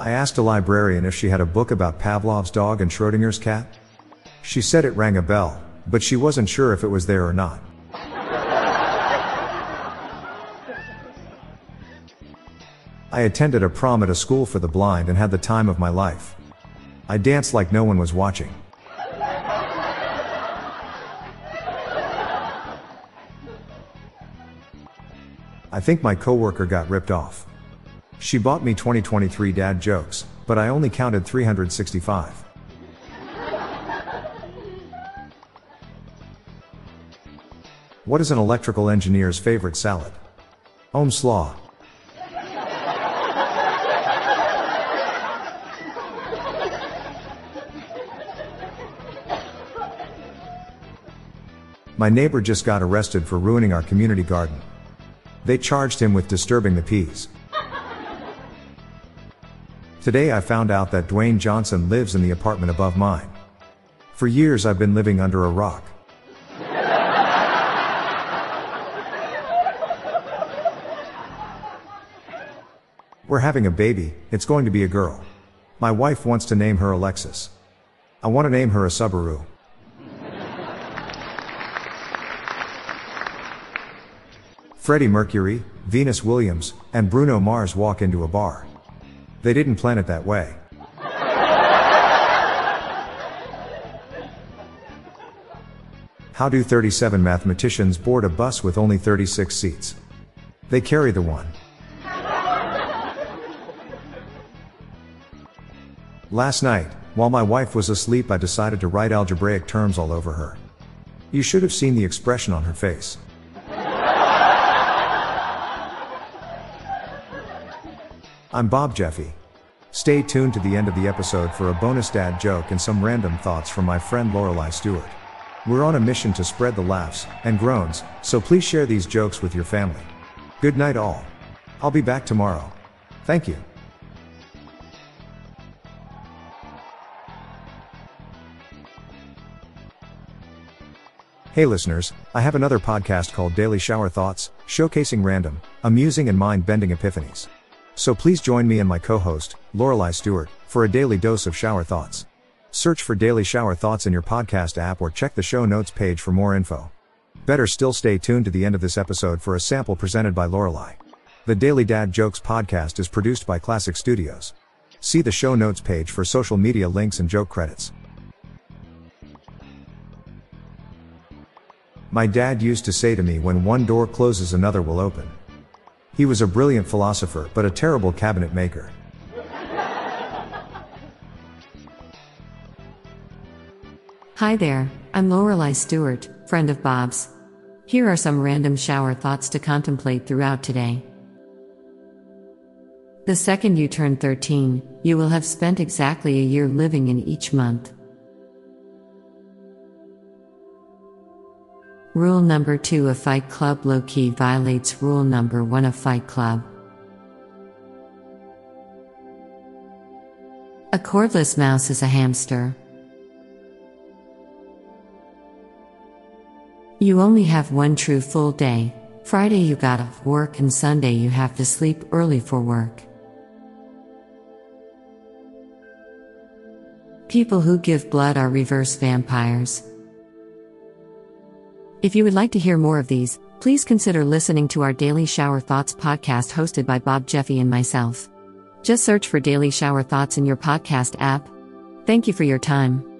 I asked a librarian if she had a book about Pavlov's dog and Schrodinger's cat. She said it rang a bell, but she wasn't sure if it was there or not. I attended a prom at a school for the blind and had the time of my life. I danced like no one was watching. I think my coworker got ripped off. She bought me 2023 dad jokes, but I only counted 365. What is an electrical engineer's favorite salad? Ohm's Law. My neighbor just got arrested for ruining our community garden. They charged him with disturbing the peas. Today I found out that Dwayne Johnson lives in the apartment above mine. For years I've been living under a rock. We're having a baby, it's going to be a girl. My wife wants to name her Alexis. I want to name her a Subaru. Freddie Mercury, Venus Williams, and Bruno Mars walk into a bar. They didn't plan it that way. How do 37 mathematicians board a bus with only 36 seats? They carry the one. Last night, while my wife was asleep, I decided to write algebraic terms all over her. You should have seen the expression on her face. I'm Bob Jeffy. Stay tuned to the end of the episode for a bonus dad joke and some random thoughts from my friend Lorelai Stewart. We're on a mission to spread the laughs and groans, so please share these jokes with your family. Good night, all. I'll be back tomorrow. Thank you. Hey listeners, I have another podcast called Daily Shower Thoughts, showcasing random, amusing, and mind bending epiphanies. So please join me and my co-host, Lorelai Stewart, for a daily dose of shower thoughts. Search for Daily Shower Thoughts in your podcast app or check the show notes page for more info. Better still stay tuned to the end of this episode for a sample presented by Lorelai. The Daily Dad Jokes podcast is produced by Classic Studios. See the show notes page for social media links and joke credits. My dad used to say to me when one door closes another will open. He was a brilliant philosopher but a terrible cabinet maker. Hi there, I'm Lorelai Stewart, friend of Bob's. Here are some random shower thoughts to contemplate throughout today. The second you turn 13, you will have spent exactly a year living in each month. Rule number 2 of Fight Club low key violates rule number 1 of Fight Club. A cordless mouse is a hamster. You only have one true full day. Friday you got off work and Sunday you have to sleep early for work. People who give blood are reverse vampires. If you would like to hear more of these, please consider listening to our Daily Shower Thoughts podcast hosted by Bob Jeffy and myself. Just search for Daily Shower Thoughts in your podcast app. Thank you for your time.